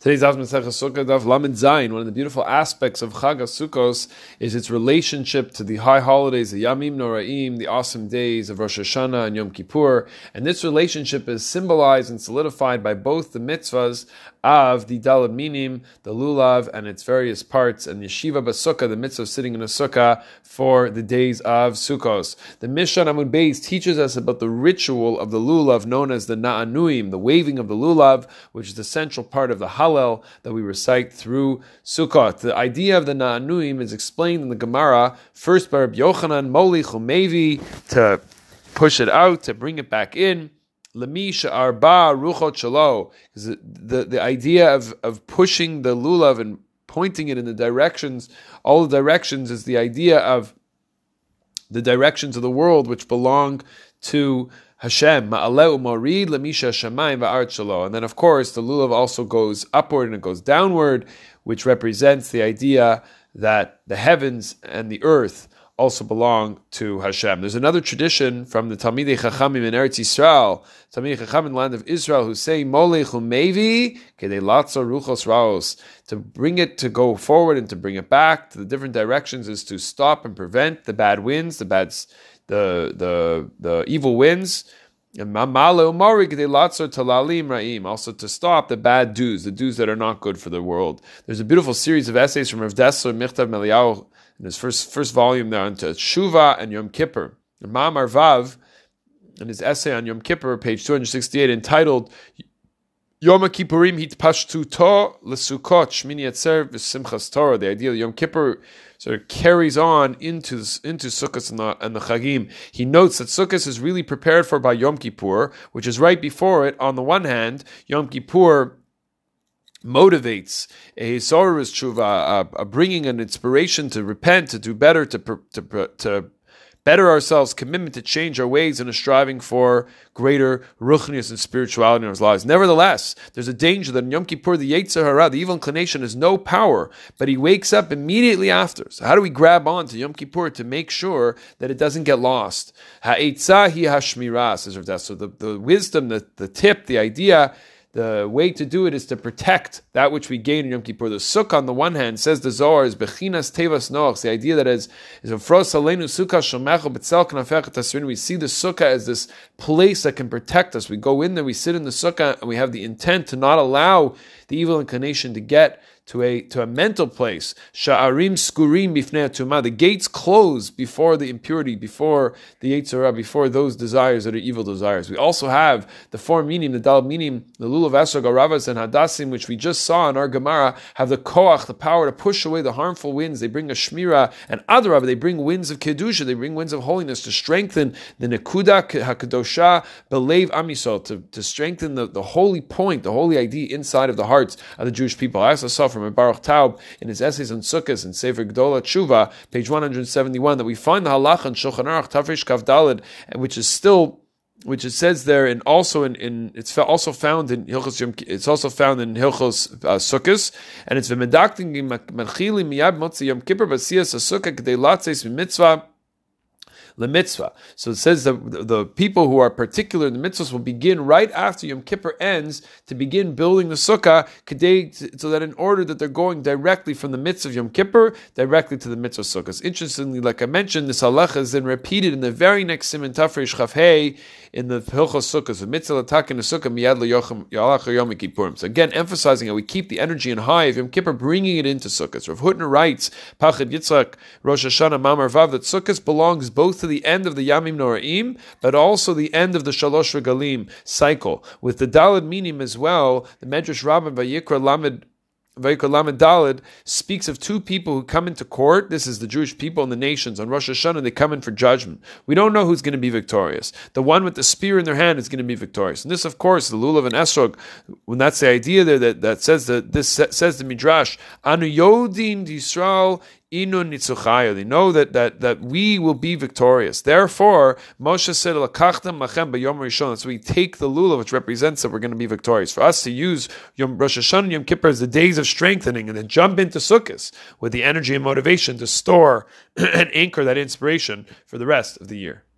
Today's Daf Masechah Sukkah Daf Lamed Zayin. One of the beautiful aspects of Chag Sukkos is its relationship to the high holidays, the Yamim Noraim, the awesome days of Rosh Hashanah and Yom Kippur. And this relationship is symbolized and solidified by both the mitzvahs of the Daled Minim, the Lulav, and its various parts, and Yeshiva Basukah, the mitzvah of sitting in a sukkah for the days of Sukkos. The Mishnah Amud Beis teaches us about the ritual of the Lulav known as the Na'anuim, the waving of the Lulav, which is the central part of the Hallel that we recite through Sukkot. The idea of the Na'anuim is explained in the Gemara, first by Rabbi Yochanan Molich Umevi, to push it out, to bring it back in. Lemisha arba ruchot shalo. The, the, idea of, of pushing the lulav and pointing it in the directions, all the directions is the idea of the directions of the world which belong to Hashem, Ma'aleu Morid Lemisha Shamayim Va'aretz. And then, of course, the lulav also goes upward and it goes downward, which represents the idea that the heavens and the earth also belong to Hashem. There's another tradition from the Talmidei Chachamim in Eretz Yisrael, Talmidei Chachamim in the land of Israel, who say Molech Umevi Kedei Ruchos Raos. To bring it to go forward and to bring it back to the different directions is to stop and prevent the bad winds, the bad, the the the evil winds. And Also to stop the bad do's, the do's that are not good for the world. There's a beautiful series of essays from Rav Dessler, Michtav Me'Eliyahu, in his first first volume there onto Shuva and Yom Kippur. Ma'amar Vav, in his essay on Yom Kippur, page 268, entitled Yom Kippurim hitpashtu to lesukot shmini etzer v'simchas Torah. The idea of Yom Kippur sort of carries on into into Sukkot and the, and the Chagim. He notes that Sukkot is really prepared for by Yom Kippur, which is right before it. On the one hand, Yom Kippur motivates a Hisorus tshuva, a, a bringing an inspiration to repent, to do better, to, to, to better ourselves, commitment to change our ways, and a striving for greater ruchnius and spirituality in our lives. Nevertheless, there's a danger that in Yom Kippur, the Yetzer Hara, the evil inclination, has no power, but he wakes up immediately after. So how do we grab on to Yom Kippur to make sure that it doesn't get lost? Ha'etzah hi hashmirah, says Rav So the, the wisdom, the, the tip, the idea the way to do it is to protect that which we gain in Yom Kippur. The sukkah, on the one hand, says the Zohar is bechinas tevas noach. The idea that is is a fros alenu sukkah shomecho betzel kanafechet We see the sukkah as this place that can protect us. We go in there, we sit in the sukkah, and we have the intent to not allow the evil inclination to get to a to a mental place. Sha'arim skurim bifnei. The gates close before the impurity, before the yetzer hara, before those desires that are evil desires. We also have the four meaning, the dal meaning, the lulav esrog, aravas, and hadassim, which we just saw in our Gemara, have the koach, the power to push away the harmful winds. They bring a shmira, and adarav, they bring winds of kedusha, they bring winds of holiness to strengthen the nekuda hakadosha belev amisol, to, to strengthen the, the holy point, the holy idea inside of the hearts of the Jewish people. I also saw from Baruch Taub in his essays on Sukkot and Sefer Gdola Tshuva, page 171, that we find the halacha in Shulchan Aruch Tafresh Kav Dalid, which is still which it says there, and also in, in it's also found in Hilchos Yom, it's also found in Hilchos uh, Sukkos, and it's v'medakting manchili miyad motzi Yom Kippur basiyas a sukkah k'dei latzes mitzvah the mitzvah. So it says that the people who are particular in the mitzvahs will begin right after Yom Kippur ends to begin building the sukkah so that in order that they're going directly from the mitzvah of Yom Kippur directly to the mitzvah sukkahs. Interestingly, like I mentioned, this halacha is then repeated in the very next siman tafresh chafhei in the Hilchos Sukkahs, mitzvah attack in the sukkah miyad yom kippurim. So again, emphasizing how we keep the energy in high of Yom Kippur, bringing it into sukkahs. Rav Hutner writes, Pachad Yitzchak Rosh Hashanah Mamar Vav that sukkahs belongs both to the end of the Yamim Noraim, but also the end of the Shalosh Regalim cycle. With the Daled Minim as well, the Medrash Rabbin Vayikra Lamed Dalid speaks of two people who come into court. This is the Jewish people and the nations. On Rosh Hashanah, they come in for judgment. We don't know who's going to be victorious. The one with the spear in their hand is going to be victorious. And this, of course, the Lulav and Esrog, when that's the idea there that, that says that this says the Midrash, Anu Yodin Yisrael Inun nitzuchayo. They know that, that, that we will be victorious. Therefore, Moshe said, Lakachtem machem b'yom rishon. So we take the lulav, which represents that we're going to be victorious. For us to use Yom Rosh Hashanah Yom Kippur as the days of strengthening and then jump into Sukkot with the energy and motivation to store and anchor that inspiration for the rest of the year.